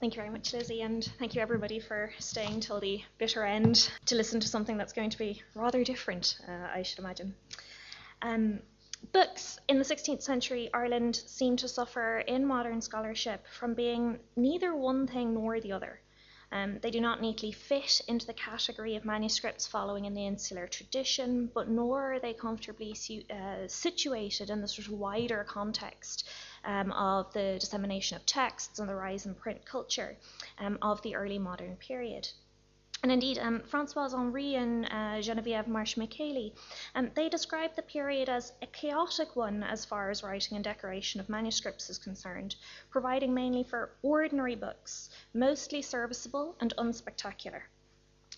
Thank you very much, Lizzie, and thank you everybody for staying till the bitter end to listen to something that's going to be rather different, uh, I should imagine. Um, books in the 16th century Ireland seem to suffer in modern scholarship from being neither one thing nor the other. Um, they do not neatly fit into the category of manuscripts following in the insular tradition, but nor are they comfortably uh, situated in the sort of wider context um, of the dissemination of texts and the rise in print culture um, of the early modern period. And indeed, um, Francoise Henry and uh, Geneviève Marsh Micheli, um, they describe the period as a chaotic one as far as writing and decoration of manuscripts is concerned, providing mainly for ordinary books, mostly serviceable and unspectacular.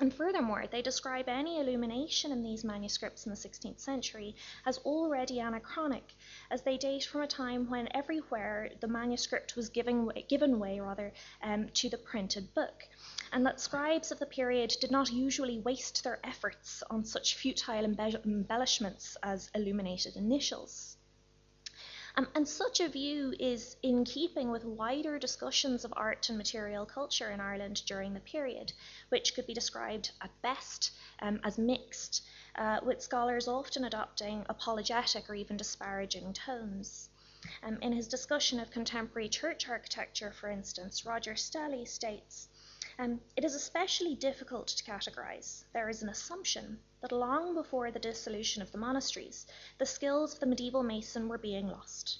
And furthermore, they describe any illumination in these manuscripts in the 16th century as already anachronic, as they date from a time when everywhere the manuscript was given way, given way rather, um, to the printed book, and that scribes of the period did not usually waste their efforts on such futile embe- embellishments as illuminated initials. Um, and such a view is in keeping with wider discussions of art and material culture in Ireland during the period, which could be described at best um, as mixed, uh, with scholars often adopting apologetic or even disparaging tones. Um, in his discussion of contemporary church architecture, for instance, Roger Stalley states um, it is especially difficult to categorize. There is an assumption that long before the dissolution of the monasteries, the skills of the medieval mason were being lost.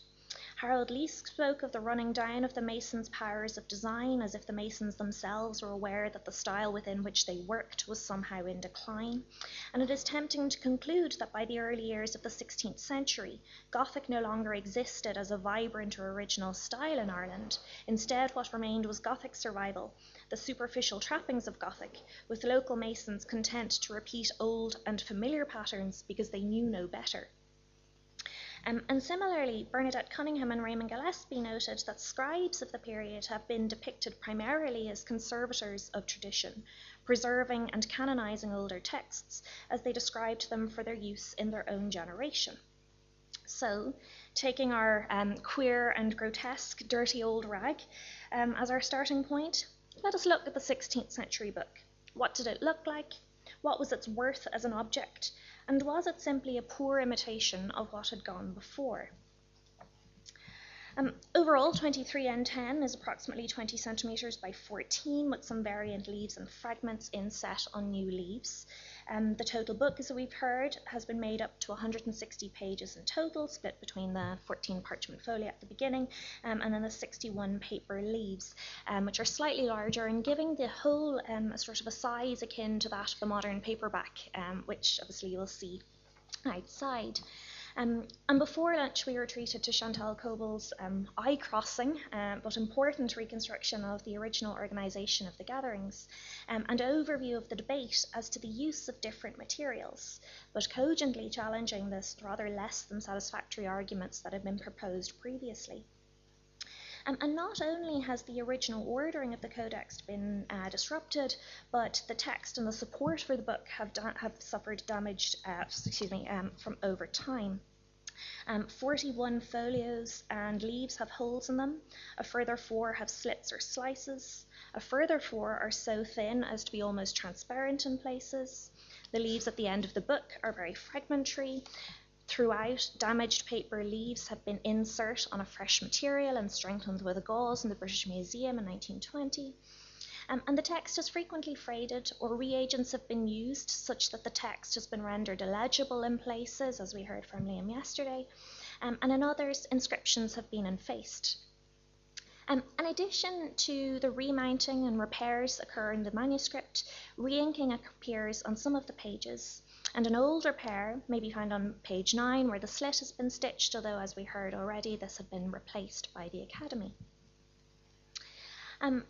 Harold Leask spoke of the running down of the masons' powers of design as if the masons themselves were aware that the style within which they worked was somehow in decline, and it is tempting to conclude that by the early years of the 16th century, Gothic no longer existed as a vibrant or original style in Ireland. Instead, what remained was Gothic survival, the superficial trappings of Gothic, with local masons content to repeat old and familiar patterns because they knew no better. Um, and similarly, Bernadette Cunningham and Raymond Gillespie noted that scribes of the period have been depicted primarily as conservators of tradition, preserving and canonizing older texts as they described them for their use in their own generation. So, taking our um, queer and grotesque dirty old rag um, as our starting point, let us look at the 16th century book. What did it look like? What was its worth as an object? And was it simply a poor imitation of what had gone before? Um, overall, 23N10 is approximately 20 centimetres by 14 with some variant leaves and fragments inset on new leaves. Um, the total book, as we've heard, has been made up to 160 pages in total, split between the 14 parchment folia at the beginning um, and then the 61 paper leaves, um, which are slightly larger and giving the whole um, a sort of a size akin to that of the modern paperback, um, which obviously you'll see outside. Um, and before lunch, we were treated to Chantal Kobel's um, eye crossing uh, but important reconstruction of the original organisation of the gatherings um, and overview of the debate as to the use of different materials, but cogently challenging the rather less than satisfactory arguments that had been proposed previously. Um, and not only has the original ordering of the codex been uh, disrupted, but the text and the support for the book have, da- have suffered damage uh, excuse me, um, from over time. Um, 41 folios and leaves have holes in them. A further four have slits or slices. A further four are so thin as to be almost transparent in places. The leaves at the end of the book are very fragmentary. Throughout, damaged paper leaves have been insert on a fresh material and strengthened with gauze in the British Museum in 1920. Um, and the text is frequently faded, or reagents have been used such that the text has been rendered illegible in places, as we heard from Liam yesterday, um, and in others, inscriptions have been effaced. Um, in addition to the remounting and repairs occurring in the manuscript, re-inking appears on some of the pages, and an older pair may be found on page 9 where the slit has been stitched, although as we heard already this had been replaced by the Academy. Um,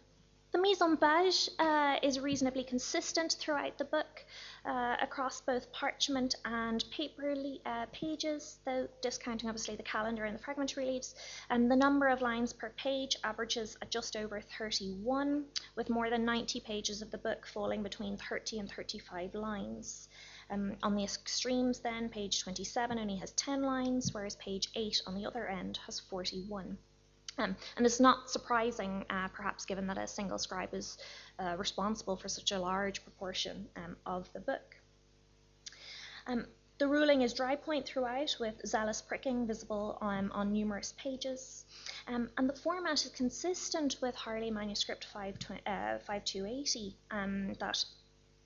the mise en page uh, is reasonably consistent throughout the book uh, across both parchment and paper uh, pages, though discounting obviously the calendar and the fragmentary leaves. And the number of lines per page averages at just over 31, with more than 90 pages of the book falling between 30 and 35 lines. Um, on the extremes, then, page 27 only has 10 lines, whereas page 8 on the other end has 41. Um, and it's not surprising, uh, perhaps, given that a single scribe is uh, responsible for such a large proportion um, of the book. Um, the ruling is dry point throughout, with zealous pricking visible on, on numerous pages. Um, and the format is consistent with Harley Manuscript 5, uh, 5280, um, that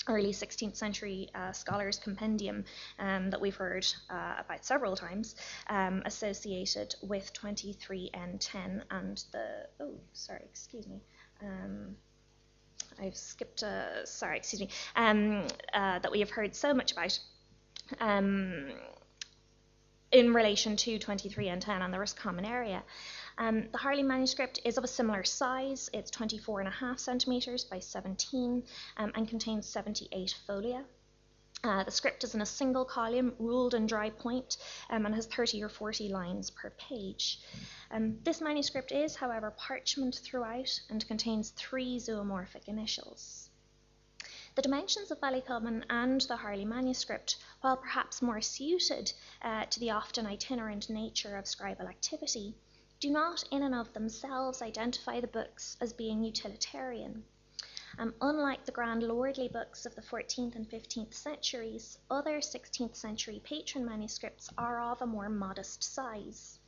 early 16th century uh, scholars compendium um, that we've heard uh, about several times, um, associated with 23N10 and the, oh, sorry, excuse me. Um, I've skipped, sorry, excuse me, um, uh, that we have heard so much about um, in relation to 23 and 10 and the Roscommon area. Um, the Harley manuscript is of a similar size. It's 24 and a half centimetres by 17 um, and contains 78 folia. Uh, the script is in a single column, ruled in dry point, um, and has 30 or 40 lines per page. Um, this manuscript is, however, parchment throughout and contains three zoomorphic initials. The dimensions of Ballycummin and the Harley manuscript, while perhaps more suited uh, to the often itinerant nature of scribal activity, do not in and of themselves identify the books as being utilitarian. Um, unlike the grand lordly books of the 14th and 15th centuries, other 16th century patron manuscripts are of a more modest size.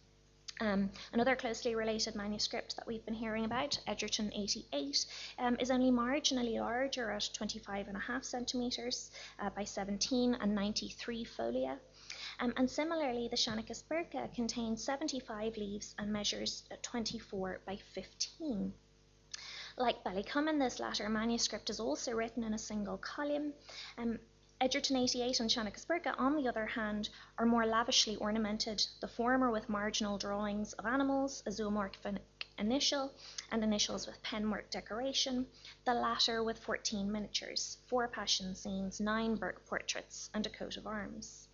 Um, another closely related manuscript that we've been hearing about, Egerton 88, um, is only marginally larger at 25.5 centimetres uh, by 17 and 93 folia. Um, and similarly, the Seanchas Búrcach contains 75 leaves and measures 24 by 15. Like Ballycummin, this latter manuscript is also written in a single column. Um, Egerton 88 and Seanchas Búrcach, on the other hand, are more lavishly ornamented, the former with marginal drawings of animals, a zoomorphic initial, and initials with penwork decoration, the latter with 14 miniatures, four passion scenes, nine Burke portraits, and a coat of arms.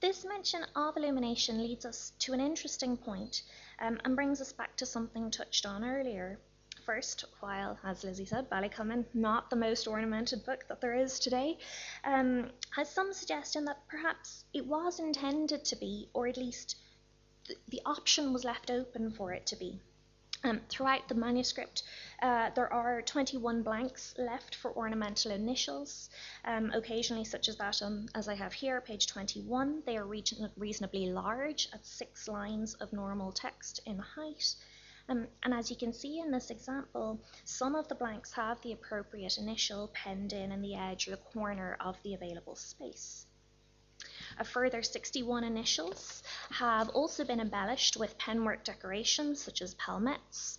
This mention of illumination leads us to an interesting point, um, and brings us back to something touched on earlier. First, while, as Lizzie said, Ballycummin, not the most ornamented book that there is today, um, has some suggestion that perhaps it was intended to be, or at least the, the option was left open for it to be. Um, throughout the manuscript, uh, there are 21 blanks left for ornamental initials, um, occasionally, such as that um, as I have here, page 21. They are reason- reasonably large at six lines of normal text in height. Um, and as you can see in this example, some of the blanks have the appropriate initial penned in in the edge or the corner of the available space. A further 61 initials have also been embellished with penwork decorations such as palmettes.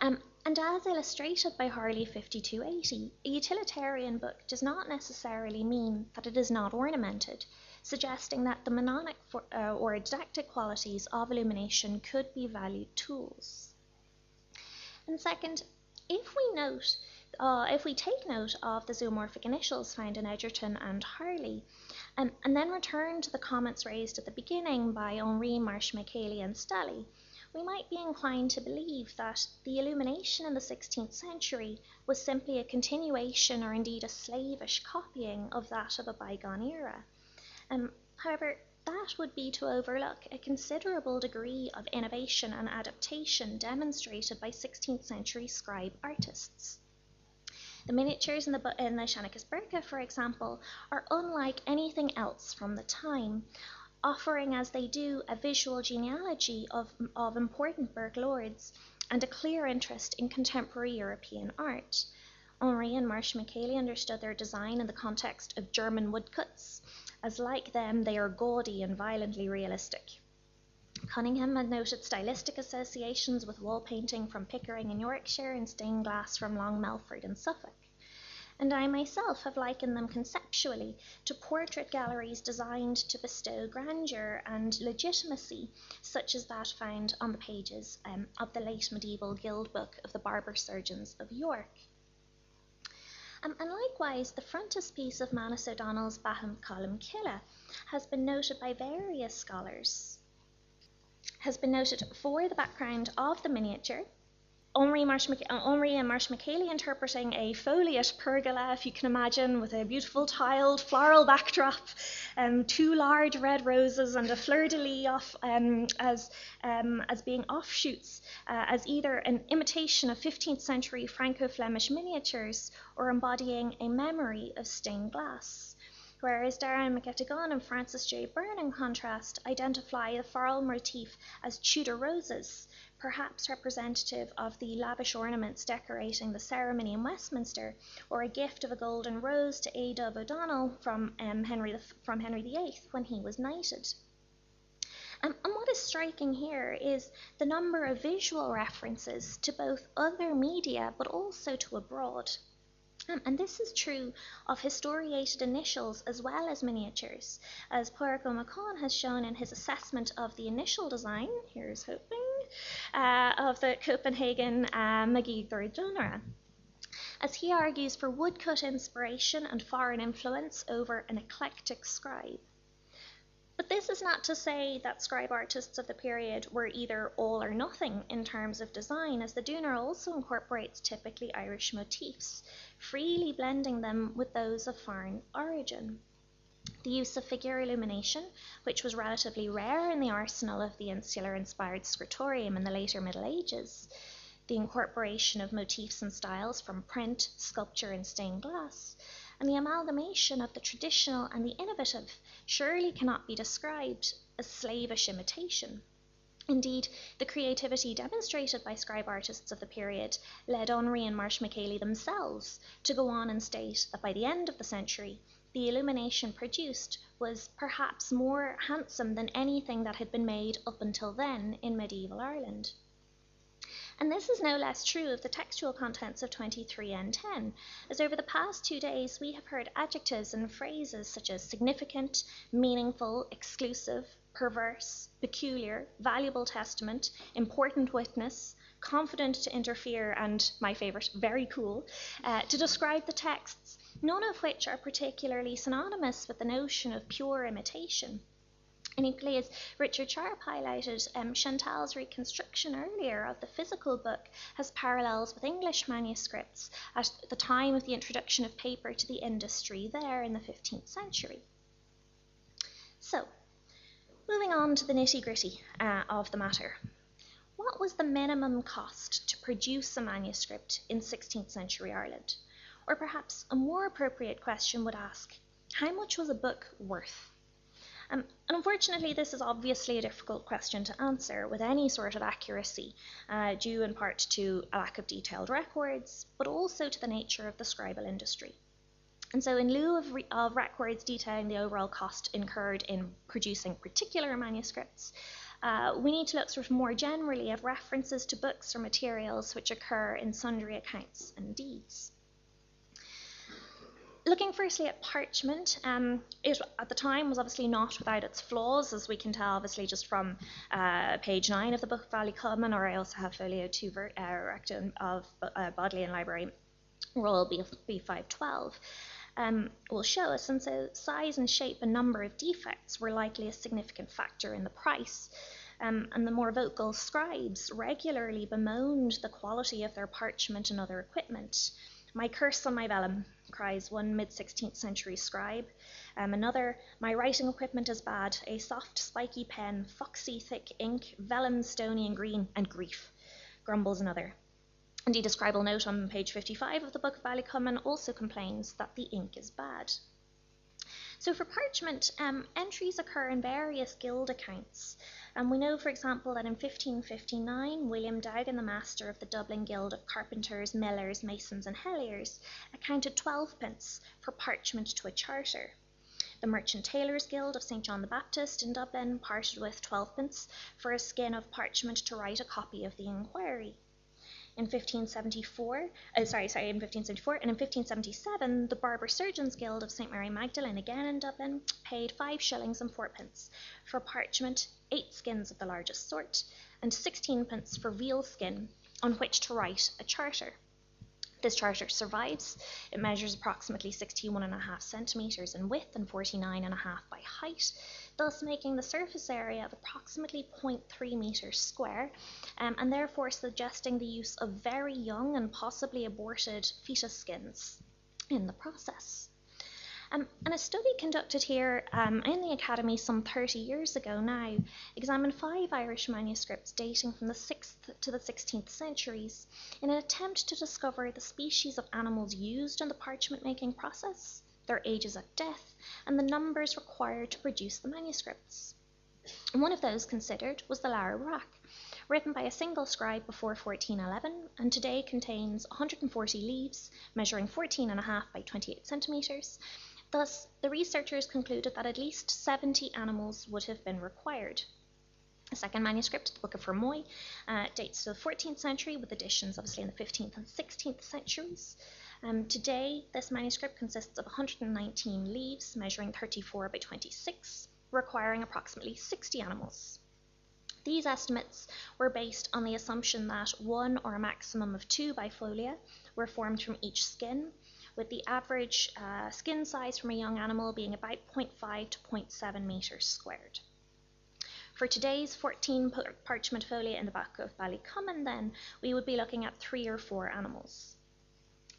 Um, and as illustrated by Harley 5280, a utilitarian book does not necessarily mean that it is not ornamented, suggesting that the mnemonic for, uh, or didactic qualities of illumination could be valued tools. And second, if we note, uh, if we take note of the zoomorphic initials found in Egerton and Harley, um, and then return to the comments raised at the beginning by Henry, Marsh, Micheli, and Stalley, we might be inclined to believe that the illumination in the 16th century was simply a continuation or indeed a slavish copying of that of a bygone era. Um, however, that would be to overlook a considerable degree of innovation and adaptation demonstrated by 16th century scribe artists. The miniatures in the, in the Seanchas Búrcach, for example, are unlike anything else from the time, offering as they do a visual genealogy of, of important Burke lords and a clear interest in contemporary European art. Henry and Marsh Micheli understood their design in the context of German woodcuts, as like them they are gaudy and violently realistic. Cunningham had noted stylistic associations with wall painting from Pickering in Yorkshire and stained glass from Long Melford in Suffolk. And I myself have likened them conceptually to portrait galleries designed to bestow grandeur and legitimacy, such as that found on the pages um, of the late medieval guild book of the Barber Surgeons of York. Um, and likewise, the frontispiece of Manus O'Donnell's Betha Colaim Chille has been noted by various scholars has been noted for the background of the miniature, Omri, Marsh, Omri and Marsh Micheli interpreting a foliate pergola, if you can imagine, with a beautiful tiled floral backdrop, um, two large red roses, and a fleur de lis off, um, as, um, as being offshoots, uh, as either an imitation of 15th century Franco Flemish miniatures or embodying a memory of stained glass whereas Darren McGettigan and Francis J. Byrne, in contrast, identify the floral motif as Tudor roses, perhaps representative of the lavish ornaments decorating the ceremony in Westminster, or a gift of a golden rose to Aodh Dubh O'Donnell from, um, Henry, the, from Henry VIII when he was knighted. Um, and what is striking here is the number of visual references to both other media but also to abroad. Um, and this is true of historiated initials as well as miniatures, as Ó Macháin has shown in his assessment of the initial design, here's hoping, uh, of the Copenhagen uh, genre, as he argues for woodcut inspiration and foreign influence over an eclectic scribe. But this is not to say that scribe artists of the period were either all or nothing in terms of design, as the Duanaire also incorporates typically Irish motifs, freely blending them with those of foreign origin. The use of figure illumination, which was relatively rare in the arsenal of the insular inspired scriptorium in the later Middle Ages, the incorporation of motifs and styles from print, sculpture, and stained glass, and the amalgamation of the traditional and the innovative surely cannot be described as slavish imitation. Indeed, the creativity demonstrated by scribe artists of the period led Henry and Marsh Micheli themselves to go on and state that by the end of the century, the illumination produced was perhaps more handsome than anything that had been made up until then in medieval Ireland. And this is no less true of the textual contents of 23N10, as over the past two days we have heard adjectives and phrases such as significant, meaningful, exclusive, perverse, peculiar, valuable testament, important witness, confident to interfere, and my favourite, very cool, uh, to describe the texts, none of which are particularly synonymous with the notion of pure imitation. And equally, as Richard Sharpe highlighted, um, Chantal's reconstruction earlier of the physical book has parallels with English manuscripts at the time of the introduction of paper to the industry there in the 15th century. So, moving on to the nitty gritty uh, of the matter. What was the minimum cost to produce a manuscript in 16th century Ireland? Or perhaps a more appropriate question would ask, how much was a book worth? Um, and unfortunately, this is obviously a difficult question to answer with any sort of accuracy, uh, due in part to a lack of detailed records, but also to the nature of the scribal industry. And so, in lieu of, of records detailing the overall cost incurred in producing particular manuscripts, uh, we need to look sort of more generally at references to books or materials which occur in sundry accounts and deeds looking firstly at parchment, um, it at the time was obviously not without its flaws, as we can tell obviously just from uh, page 9 of the book of Ballycummin, or I also have folio 2 ver- uh, rectum of uh, Bodleian Library Royal B- B512. Um, will show us, and so size and shape and number of defects were likely a significant factor in the price. Um, and the more vocal scribes regularly bemoaned the quality of their parchment and other equipment. My curse on my vellum, cries one mid 16th century scribe. Um, another, my writing equipment is bad, a soft, spiky pen, foxy, thick ink, vellum stony and green, and grief, grumbles another. Indeed, a scribal note on page 55 of the Book of Ballycummin also complains that the ink is bad. So for parchment, um, entries occur in various guild accounts. And we know, for example, that in 1559, William Dowgan, the master of the Dublin Guild of Carpenters, Millers, Masons, and Helliers, accounted 12 pence for parchment to a charter. The Merchant Tailors Guild of St John the Baptist in Dublin parted with 12 pence for a skin of parchment to write a copy of the inquiry in 1574, uh, sorry, sorry, in 1574, and in 1577, the Barber Surgeons Guild of St Mary Magdalene, again in Dublin, paid five shillings and fourpence for parchment, eight skins of the largest sort, and sixteenpence for veal skin on which to write a charter. This charter survives. It measures approximately 61 and a half centimetres in width and 49 and a half by height. Thus making the surface area of approximately 0.3 metres square, um, and therefore suggesting the use of very young and possibly aborted fetus skins in the process. Um, and a study conducted here um, in the Academy some 30 years ago now examined five Irish manuscripts dating from the 6th to the 16th centuries in an attempt to discover the species of animals used in the parchment making process, their ages at death, and the numbers required to produce the manuscripts. One of those considered was the Lara written by a single scribe before 1411 and today contains 140 leaves measuring 14 and a half by 28 centimetres Thus, the researchers concluded that at least 70 animals would have been required. A second manuscript, the Book of Fermoy, uh, dates to the 14th century with additions obviously in the 15th and 16th centuries. Um, today, this manuscript consists of 119 leaves measuring 34 by 26, requiring approximately 60 animals. These estimates were based on the assumption that one or a maximum of two bifolia were formed from each skin, with the average uh, skin size from a young animal being about 0.5 to 0.7 metres squared. For today's 14 parchment folia in the back of Ballycummin, then, we would be looking at three or four animals.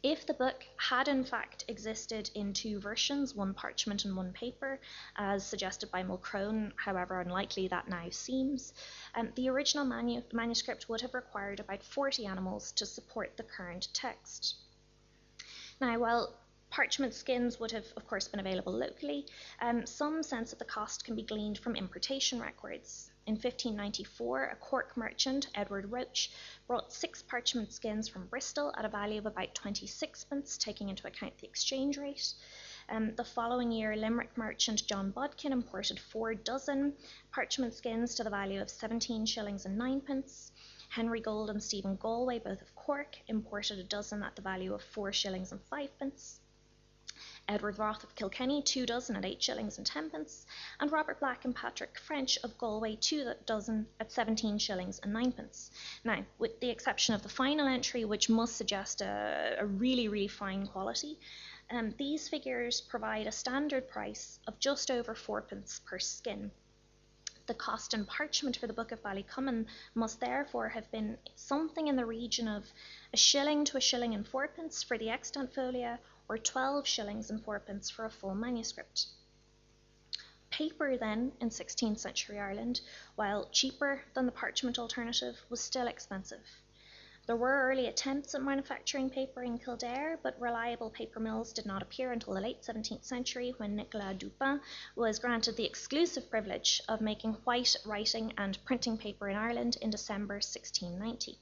If the book had in fact existed in two versions, one parchment and one paper, as suggested by Mulchrone, however unlikely that now seems, um, the original manu- manuscript would have required about 40 animals to support the current text. Now, while parchment skins would have, of course, been available locally, um, some sense of the cost can be gleaned from importation records. In 1594, a Cork merchant, Edward Roche, brought six parchment skins from Bristol at a value of about 26pence, taking into account the exchange rate. Um, the following year, Limerick merchant John Bodkin imported four dozen parchment skins to the value of 17 shillings and ninepence. Henry Gold and Stephen Galway, both of Cork, imported a dozen at the value of four shillings and fivepence. Edward Roth of Kilkenny, two dozen at eight shillings and tenpence, and Robert Black and Patrick French of Galway, two dozen at seventeen shillings and ninepence. Now, with the exception of the final entry, which must suggest a, a really, really fine quality, um, these figures provide a standard price of just over fourpence per skin the cost in parchment for the Book of Ballycummin must therefore have been something in the region of a shilling to a shilling and fourpence for the extant folia, or twelve shillings and fourpence for a full manuscript. Paper, then, in 16th century Ireland, while cheaper than the parchment alternative, was still expensive. There were early attempts at manufacturing paper in Kildare, but reliable paper mills did not appear until the late 17th century when Nicolas Dupin was granted the exclusive privilege of making white writing and printing paper in Ireland in December 1690.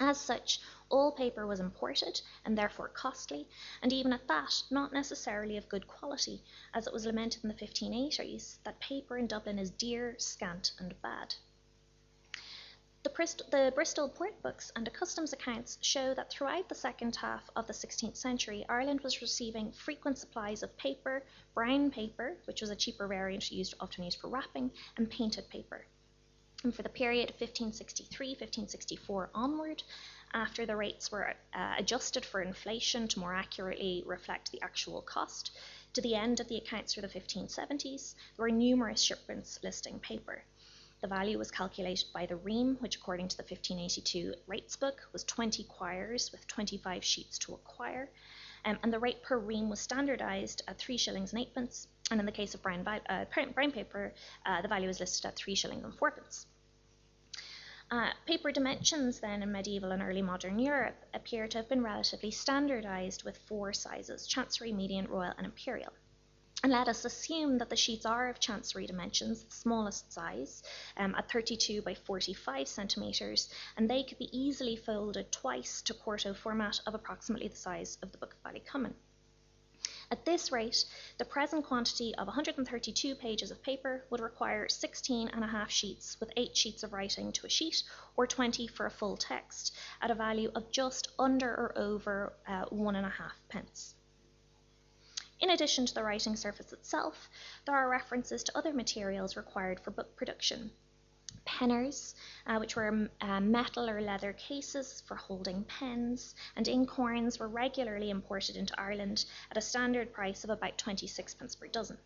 As such, all paper was imported and therefore costly, and even at that, not necessarily of good quality, as it was lamented in the 1580s that paper in Dublin is dear, scant, and bad. The, Brist- the Bristol port books and the customs accounts show that throughout the second half of the 16th century, Ireland was receiving frequent supplies of paper, brown paper, which was a cheaper variant used often used for wrapping, and painted paper. And for the period 1563 1564 onward, after the rates were uh, adjusted for inflation to more accurately reflect the actual cost, to the end of the accounts for the 1570s, there were numerous shipments listing paper. The value was calculated by the ream, which according to the 1582 rates book was 20 quires with 25 sheets to acquire, um, and the rate per ream was standardised at 3 shillings and 8 pence, and in the case of brown, uh, brown paper, uh, the value was listed at 3 shillings and 4 pence. Uh, paper dimensions then in medieval and early modern Europe appear to have been relatively standardised with four sizes chancery, median, royal, and imperial. And let us assume that the sheets are of chancery dimensions, the smallest size, um, at 32 by 45 centimetres, and they could be easily folded twice to quarto format of approximately the size of the Book of Ballycummin. At this rate, the present quantity of 132 pages of paper would require 16 and a half sheets with 8 sheets of writing to a sheet, or 20 for a full text, at a value of just under or over uh, one and a half pence. In addition to the writing surface itself, there are references to other materials required for book production. Penners, uh, which were uh, metal or leather cases for holding pens, and inkhorns were regularly imported into Ireland at a standard price of about 26 pence per dozen.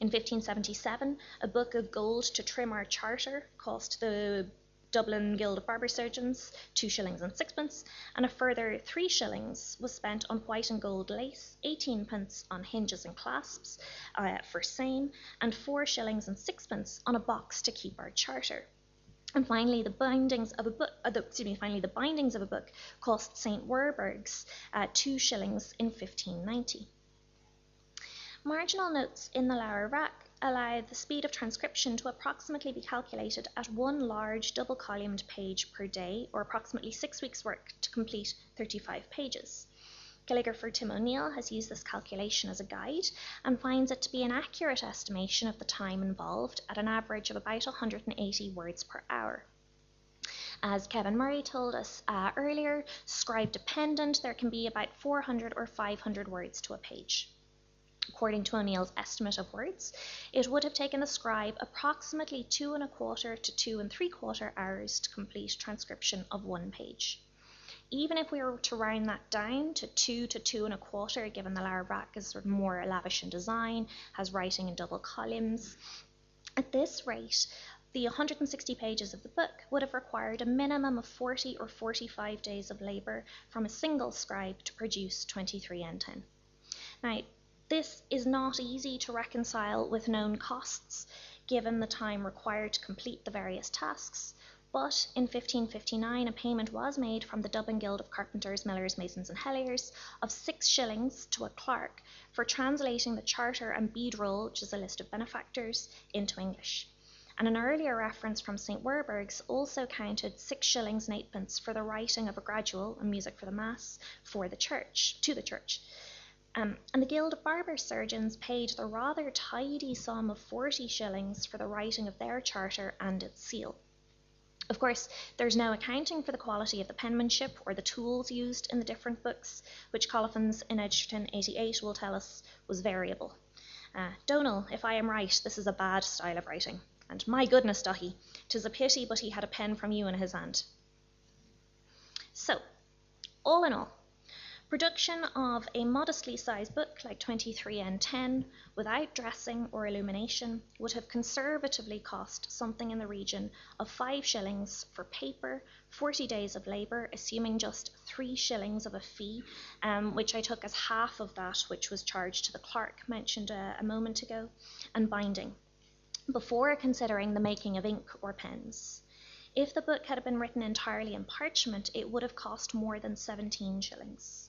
In 1577, a book of gold to trim our charter cost the Dublin Guild of Barber Surgeons two shillings and sixpence, and a further three shillings was spent on white and gold lace, eighteen pence on hinges and clasps uh, for same, and four shillings and sixpence on a box to keep our charter. And finally, the bindings of a book, uh, the, excuse me, finally, the bindings of a book cost St. Werburgh's uh, two shillings in 1590. Marginal notes in the Leabhar Breac allow the speed of transcription to approximately be calculated at one large double columned page per day, or approximately six weeks' work to complete 35 pages. Calligrapher Tim O'Neill has used this calculation as a guide and finds it to be an accurate estimation of the time involved at an average of about 180 words per hour. As Kevin Murray told us uh, earlier, scribe dependent, there can be about 400 or 500 words to a page. According to O'Neill's estimate of words, it would have taken the scribe approximately two and a quarter to two and three quarter hours to complete transcription of one page. Even if we were to round that down to two to two and a quarter, given the Rack is sort of more lavish in design, has writing in double columns, at this rate, the 160 pages of the book would have required a minimum of 40 or 45 days of labour from a single scribe to produce 23 N10. Now, this is not easy to reconcile with known costs, given the time required to complete the various tasks, but in 1559 a payment was made from the Dublin Guild of Carpenters, Millers, Masons, and Helliers of six shillings to a clerk for translating the Charter and Bead Roll, which is a list of benefactors, into English. And an earlier reference from St. Werburgh's also counted six shillings and eightpence for the writing of a gradual and music for the Mass for the church, to the church. Um, and the Guild of Barber Surgeons paid the rather tidy sum of 40 shillings for the writing of their charter and its seal. Of course, there's no accounting for the quality of the penmanship or the tools used in the different books, which Colophons in Egerton 88 will tell us was variable. Uh, Donal, if I am right, this is a bad style of writing. And my goodness, Ducky, 'tis a pity but he had a pen from you in his hand. So, all in all, Production of a modestly sized book like 23N10 without dressing or illumination would have conservatively cost something in the region of 5 shillings for paper, 40 days of labour, assuming just 3 shillings of a fee, um, which I took as half of that which was charged to the clerk mentioned a, a moment ago, and binding, before considering the making of ink or pens. If the book had been written entirely in parchment, it would have cost more than 17 shillings.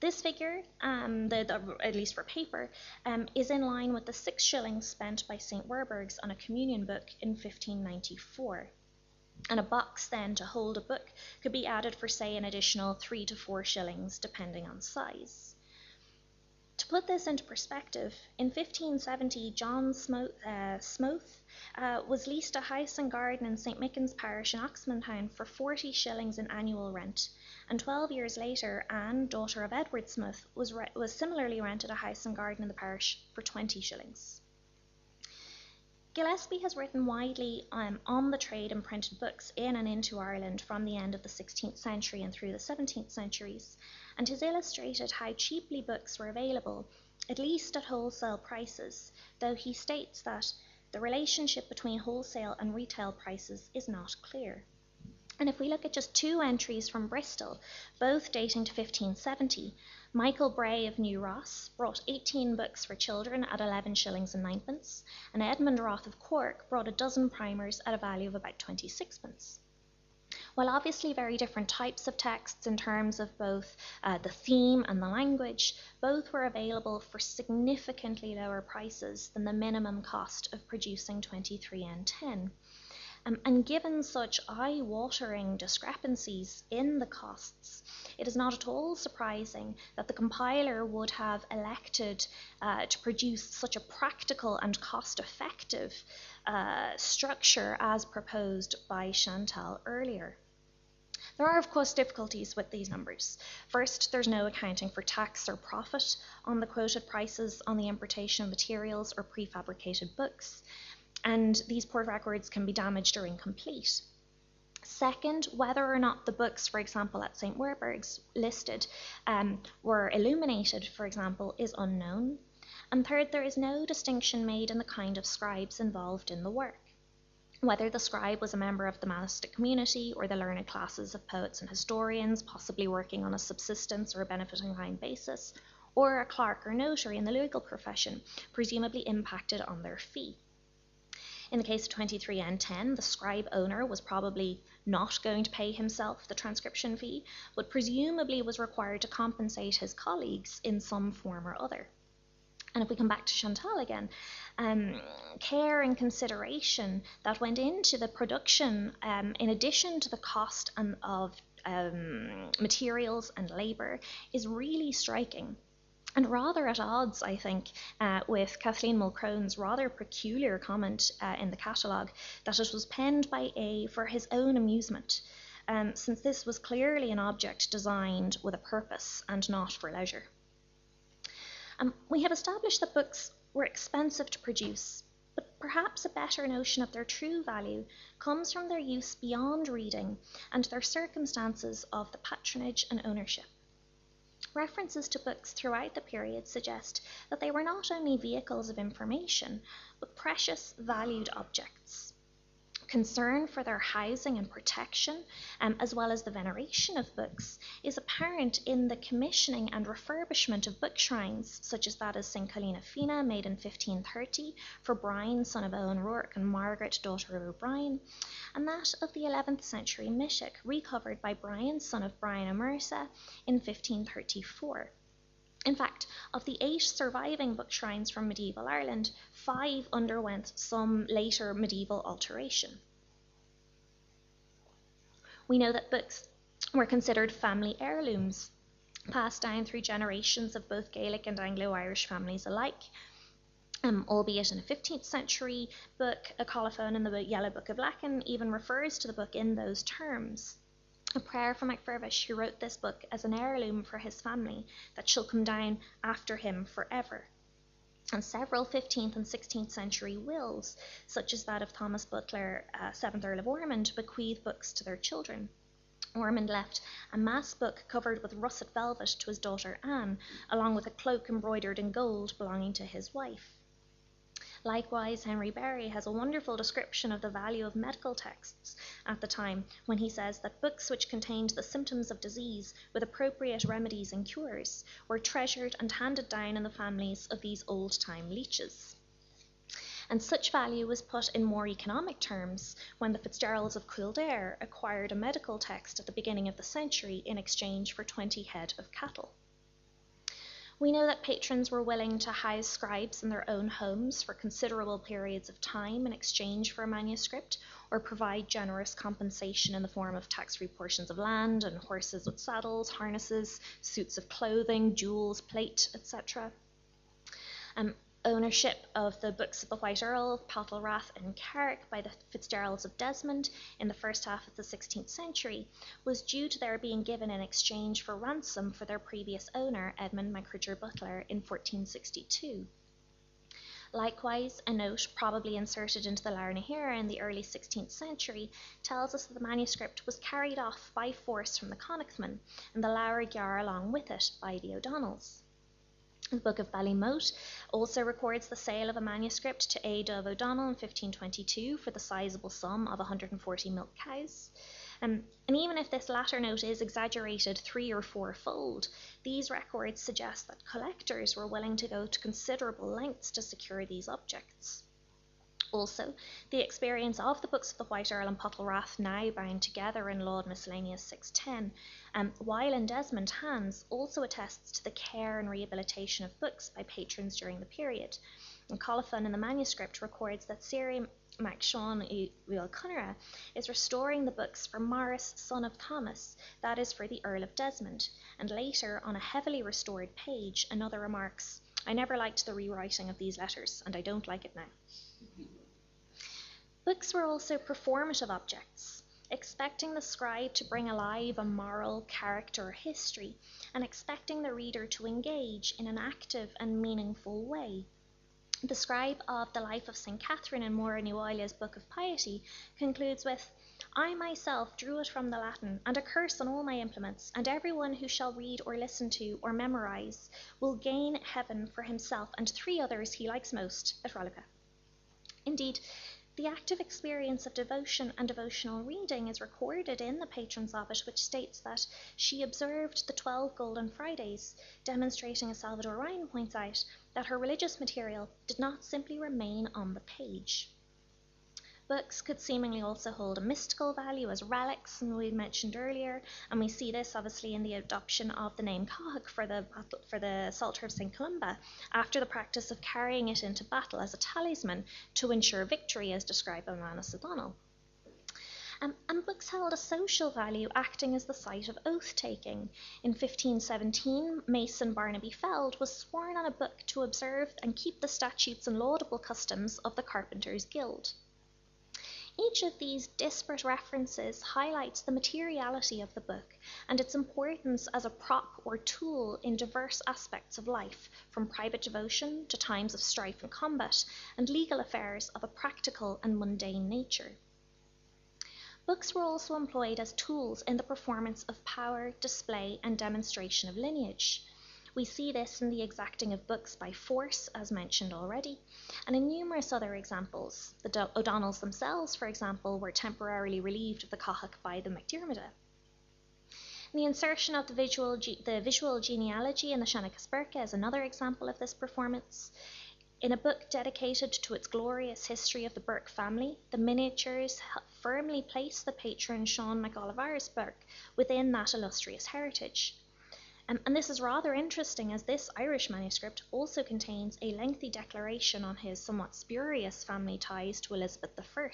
This figure, um, the, the, at least for paper, um, is in line with the six shillings spent by St. Werburgh's on a communion book in 1594. And a box then to hold a book could be added for, say, an additional three to four shillings, depending on size. To put this into perspective, in 1570, John Smoth, uh, Smoth uh, was leased a house and garden in St. Michan's parish in Oxmantown for 40 shillings in annual rent, and 12 years later, Anne, daughter of Edward Smoth, was, re- was similarly rented a house and garden in the parish for 20 shillings. Gillespie has written widely um, on the trade in printed books in and into Ireland from the end of the 16th century and through the 17th centuries, and has illustrated how cheaply books were available, at least at wholesale prices, though he states that the relationship between wholesale and retail prices is not clear. And if we look at just two entries from Bristol, both dating to 1570, Michael Bray of New Ross brought 18 books for children at 11 shillings and ninepence, and Edmund Roth of Cork brought a dozen primers at a value of about 26pence. While obviously very different types of texts in terms of both uh, the theme and the language, both were available for significantly lower prices than the minimum cost of producing 23N10. Um, and given such eye watering discrepancies in the costs, it is not at all surprising that the compiler would have elected uh, to produce such a practical and cost effective uh, structure as proposed by Chantal earlier. There are, of course, difficulties with these numbers. First, there's no accounting for tax or profit on the quoted prices on the importation of materials or prefabricated books and these port records can be damaged or incomplete. Second, whether or not the books, for example, at St. Werburgh's listed um, were illuminated, for example, is unknown. And third, there is no distinction made in the kind of scribes involved in the work. Whether the scribe was a member of the monastic community or the learned classes of poets and historians, possibly working on a subsistence or a benefiting kind basis, or a clerk or notary in the legal profession, presumably impacted on their fee. In the case of 23N10, the scribe owner was probably not going to pay himself the transcription fee, but presumably was required to compensate his colleagues in some form or other. And if we come back to Chantal again, um, care and consideration that went into the production, um, in addition to the cost and of um, materials and labour, is really striking. And rather at odds, I think, uh, with Kathleen Mulchrone's rather peculiar comment uh, in the catalogue that it was penned by A for his own amusement, um, since this was clearly an object designed with a purpose and not for leisure. Um, we have established that books were expensive to produce, but perhaps a better notion of their true value comes from their use beyond reading and their circumstances of the patronage and ownership. References to books throughout the period suggest that they were not only vehicles of information, but precious, valued objects concern for their housing and protection, um, as well as the veneration of books, is apparent in the commissioning and refurbishment of book shrines, such as that of St. Colina Fina, made in 1530 for Brian, son of Owen Rourke, and Margaret, daughter of O'Brien, and that of the 11th century Mishik, recovered by Brian, son of Brian of Mercia, in 1534. In fact, of the eight surviving book shrines from medieval Ireland, five underwent some later medieval alteration. We know that books were considered family heirlooms, passed down through generations of both Gaelic and Anglo Irish families alike. Um, albeit in a 15th century book, a colophon in the Yellow Book of Lecan even refers to the book in those terms a prayer from MacFirvish, who wrote this book as an heirloom for his family that shall come down after him forever. And several 15th and 16th century wills, such as that of Thomas Butler, uh, 7th Earl of Ormond, bequeath books to their children. Ormond left a mass book covered with russet velvet to his daughter Anne, along with a cloak embroidered in gold belonging to his wife. Likewise, Henry Berry has a wonderful description of the value of medical texts at the time when he says that books which contained the symptoms of disease with appropriate remedies and cures were treasured and handed down in the families of these old time leeches. And such value was put in more economic terms when the Fitzgeralds of Kildare acquired a medical text at the beginning of the century in exchange for 20 head of cattle. We know that patrons were willing to house scribes in their own homes for considerable periods of time in exchange for a manuscript, or provide generous compensation in the form of tax free portions of land and horses with saddles, harnesses, suits of clothing, jewels, plate, etc. Um, ownership of the books of the White Earl, Pottlerath, and Carrick by the Fitzgeralds of Desmond in the first half of the 16th century was due to their being given in exchange for ransom for their previous owner, Edmund MacRichard Butler, in 1462. Likewise, a note, probably inserted into the Lar in the early 16th century, tells us that the manuscript was carried off by force from the Connachtmen, and the Leabhar Gearr along with it by the O'Donnells. The Book of Ballymote also records the sale of a manuscript to Aodh Dubh O'Donnell in 1522 for the sizable sum of 140 milk cows. Um, and even if this latter note is exaggerated three or fourfold, these records suggest that collectors were willing to go to considerable lengths to secure these objects. Also, the experience of the books of the White Earl and Pottlerath now bound together in Laud Miscellaneous 610, um, while in Desmond hands, also attests to the care and rehabilitation of books by patrons during the period. And Colophon in the manuscript records that Siri MacSean Uil is restoring the books for Morris, son of Thomas, that is for the Earl of Desmond, and later, on a heavily restored page, another remarks, I never liked the rewriting of these letters, and I don't like it now. Books were also performative objects, expecting the scribe to bring alive a moral, character, or history, and expecting the reader to engage in an active and meaningful way. The scribe of the life of St. Catherine in New Book of Piety concludes with, I myself drew it from the Latin, and a curse on all my implements, and every one who shall read or listen to or memorize will gain heaven for himself and three others he likes most at rollica. Indeed, the active experience of devotion and devotional reading is recorded in the patrons of it, which states that she observed the 12 Golden Fridays, demonstrating, as Salvador Ryan points out, that her religious material did not simply remain on the page. Books could seemingly also hold a mystical value as relics, and we mentioned earlier, and we see this obviously in the adoption of the name Cathach for the for the Psalter of St. Columba, after the practice of carrying it into battle as a talisman to ensure victory, as described by Manus O'Donnell. Um, and books held a social value, acting as the site of oath taking. In 1517, Mason Barnaby Feld was sworn on a book to observe and keep the statutes and laudable customs of the Carpenters' Guild. Each of these disparate references highlights the materiality of the book and its importance as a prop or tool in diverse aspects of life, from private devotion to times of strife and combat, and legal affairs of a practical and mundane nature. Books were also employed as tools in the performance of power, display, and demonstration of lineage. We see this in the exacting of books by force, as mentioned already, and in numerous other examples. The O'Donnells themselves, for example, were temporarily relieved of the Cathach by the MacDiarmida. The insertion of the visual, the visual genealogy in the Seanchas Búrcach is another example of this performance. In a book dedicated to its glorious history of the Burke family, the miniatures firmly place the patron Sean MacOlivar's Burke within that illustrious heritage. Um, and this is rather interesting as this Irish manuscript also contains a lengthy declaration on his somewhat spurious family ties to Elizabeth I,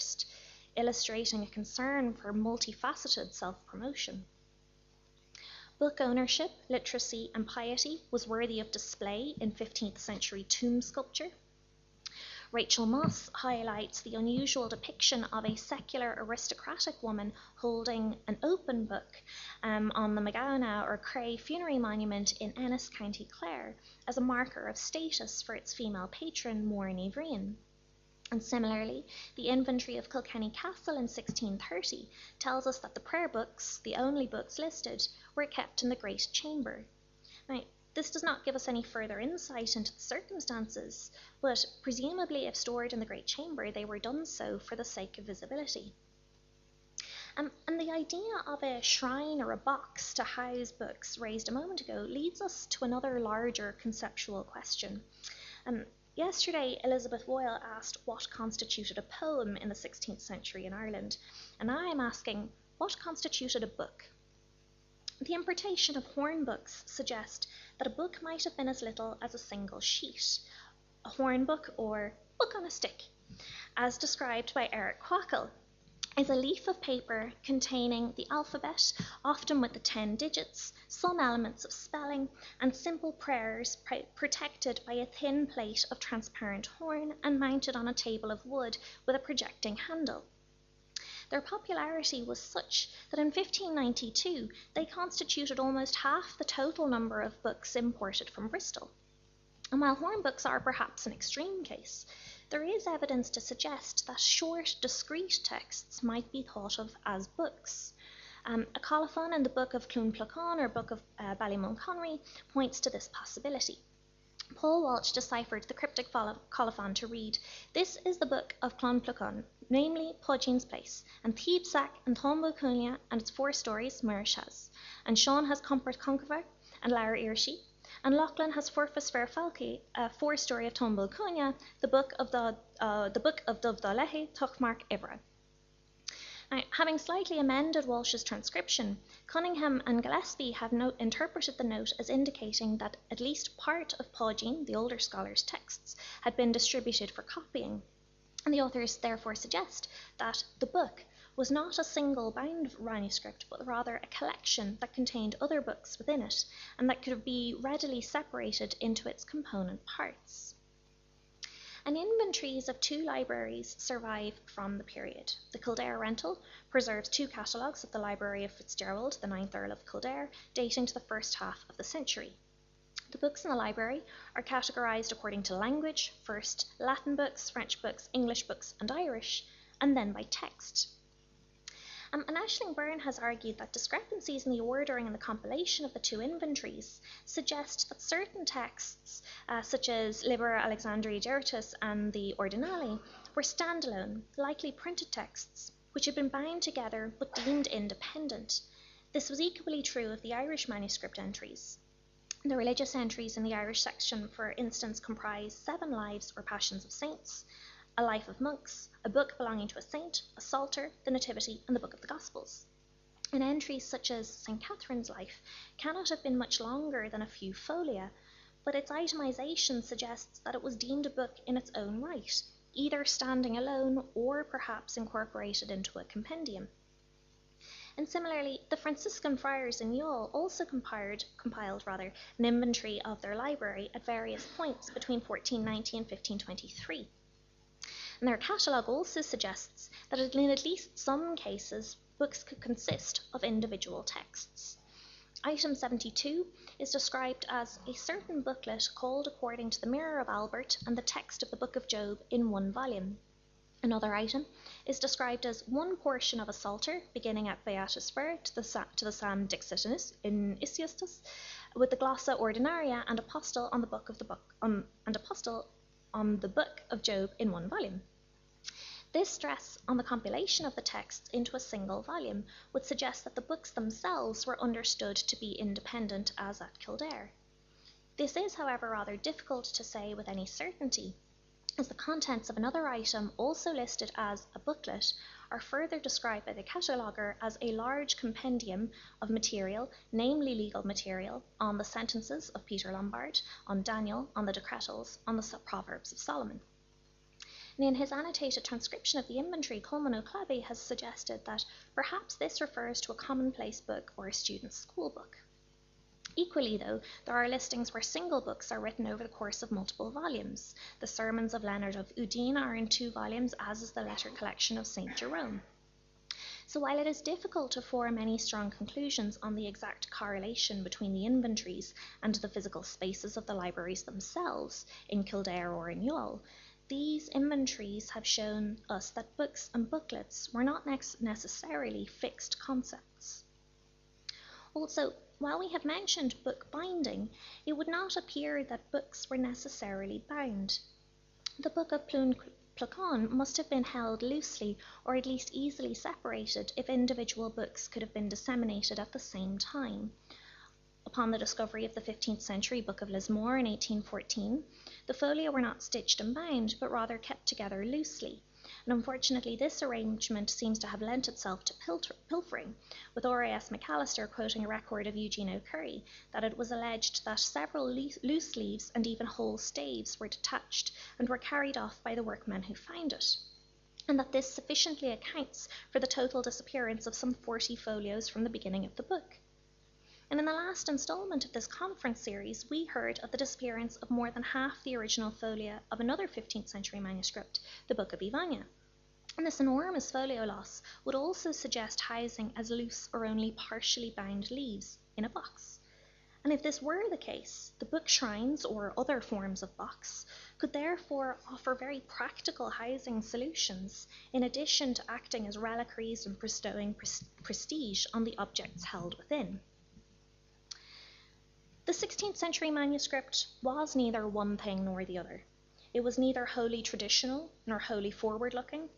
illustrating a concern for multifaceted self promotion. Book ownership, literacy, and piety was worthy of display in 15th century tomb sculpture. Rachel Moss highlights the unusual depiction of a secular aristocratic woman holding an open book um, on the Magana or Cray funerary monument in Ennis, County Clare, as a marker of status for its female patron, Mourne Vreen. And similarly, the inventory of Kilkenny Castle in 1630 tells us that the prayer books, the only books listed, were kept in the Great Chamber. Now, this does not give us any further insight into the circumstances, but presumably, if stored in the Great Chamber, they were done so for the sake of visibility. Um, and the idea of a shrine or a box to house books raised a moment ago leads us to another larger conceptual question. Um, yesterday, Elizabeth Boyle asked what constituted a poem in the 16th century in Ireland, and I am asking what constituted a book. The importation of horn books suggest that a book might have been as little as a single sheet, a horn book or book on a stick, as described by Eric Quackle, is a leaf of paper containing the alphabet, often with the 10 digits, some elements of spelling, and simple prayers pr- protected by a thin plate of transparent horn and mounted on a table of wood with a projecting handle. Their popularity was such that in 1592 they constituted almost half the total number of books imported from Bristol. And while hornbooks are perhaps an extreme case, there is evidence to suggest that short, discrete texts might be thought of as books. Um, a colophon in the Book of Placán or Book of uh, Ballymulconry points to this possibility. Paul Walsh deciphered the cryptic colophon to read, This is the Book of Clon Placán, namely Poggine's Place, and Thebes and Tombo Cunha and its four stories Murish has, and Sean has Comport Concover and Lara Irshi, and Lachlan has Forfus Fair Falke, a four story of Tombo Cunha, the book of the uh, the book of Dovdalehi Tochmark Ivra. Now, having slightly amended Walsh's transcription, Cunningham and Gillespie have note, interpreted the note as indicating that at least part of Poggine, the older scholar's texts, had been distributed for copying. And the authors therefore suggest that the book was not a single bound manuscript, but rather a collection that contained other books within it, and that could be readily separated into its component parts. And inventories of two libraries survive from the period. The Kildare Rental preserves two catalogues of the Library of Fitzgerald, the ninth Earl of Kildare, dating to the first half of the century. The books in the library are categorized according to language first Latin books, French books, English books, and Irish, and then by text. Um, and Aisling Byrne has argued that discrepancies in the ordering and the compilation of the two inventories suggest that certain texts, uh, such as Liber Alexandri Diartis and the Ordinale, were standalone, likely printed texts, which had been bound together but deemed independent. This was equally true of the Irish manuscript entries. The religious entries in the Irish section, for instance, comprise seven lives or passions of saints, a life of monks, a book belonging to a saint, a psalter, the Nativity, and the Book of the Gospels. And entries such as St. Catherine's life cannot have been much longer than a few folia, but its itemization suggests that it was deemed a book in its own right, either standing alone or perhaps incorporated into a compendium. And similarly, the Franciscan friars in Youghal also compiled, compiled rather, an inventory of their library at various points between 1490 and 1523. And their catalogue also suggests that in at least some cases, books could consist of individual texts. Item 72 is described as a certain booklet called according to the Mirror of Albert and the text of the Book of Job in one volume. Another item is described as one portion of a psalter beginning at Beatus Vir to the, to the Psalm Dixitinus in Isiustus, with the Glossa Ordinaria and Apostle on the book of the book um, and Apostle on the book of Job in one volume. This stress on the compilation of the texts into a single volume would suggest that the books themselves were understood to be independent as at Kildare. This is, however, rather difficult to say with any certainty, as the contents of another item, also listed as a booklet, are further described by the cataloguer as a large compendium of material, namely legal material, on the sentences of Peter Lombard, on Daniel, on the Decretals, on the Proverbs of Solomon. And in his annotated transcription of the inventory, Colmán Ó Clabaigh has suggested that perhaps this refers to a commonplace book or a student's school book. Equally, though, there are listings where single books are written over the course of multiple volumes. The Sermons of Leonard of Udine are in two volumes, as is the letter collection of St. Jerome. So while it is difficult to form any strong conclusions on the exact correlation between the inventories and the physical spaces of the libraries themselves, in Kildare or in Youghal, these inventories have shown us that books and booklets were not necessarily fixed concepts. Also, while we have mentioned book binding, it would not appear that books were necessarily bound. The Book of Placán must have been held loosely or at least easily separated if individual books could have been disseminated at the same time. Upon the discovery of the 15th century Book of Lismore in 1814, the folia were not stitched and bound, but rather kept together loosely and unfortunately this arrangement seems to have lent itself to pilfering, with R.A.S. Macalister quoting a record of Eugene O'Curry that it was alleged that several loose leaves and even whole staves were detached and were carried off by the workmen who found it and that this sufficiently accounts for the total disappearance of some 40 folios from the beginning of the book. And in the last instalment of this conference series, we heard of the disappearance of more than half the original folia of another 15th century manuscript, the Book of Uí Maine. And this enormous folio loss would also suggest housing as loose or only partially bound leaves in a box. And if this were the case, the book shrines or other forms of box could therefore offer very practical housing solutions in addition to acting as reliquaries and bestowing prestige on the objects held within. The 16th century manuscript was neither one thing nor the other. It was neither wholly traditional nor wholly forward looking,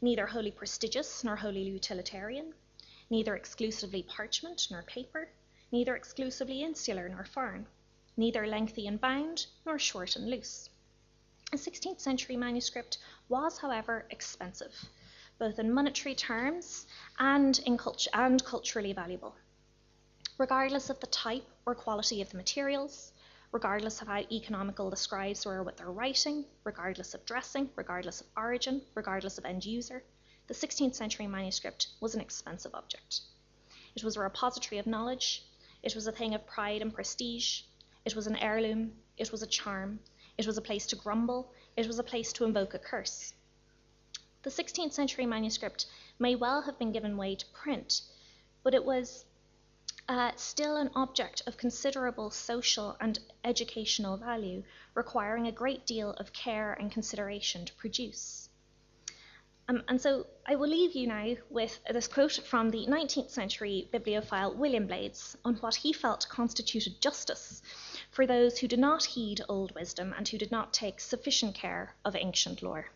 neither wholly prestigious nor wholly utilitarian, neither exclusively parchment nor paper, neither exclusively insular nor foreign, neither lengthy and bound nor short and loose. A 16th century manuscript was, however, expensive, both in monetary terms and, in cult- and culturally valuable regardless of the type or quality of the materials, regardless of how economical the scribes were with their writing, regardless of dressing, regardless of origin, regardless of end user, the 16th century manuscript was an expensive object. It was a repository of knowledge, it was a thing of pride and prestige, it was an heirloom, it was a charm, it was a place to grumble, it was a place to invoke a curse. The 16th century manuscript may well have been given way to print, but it was uh, still an object of considerable social and educational value, requiring a great deal of care and consideration to produce. Um, and so I will leave you now with this quote from the 19th century bibliophile William Blades on what he felt constituted justice for those who did not heed old wisdom and who did not take sufficient care of ancient lore.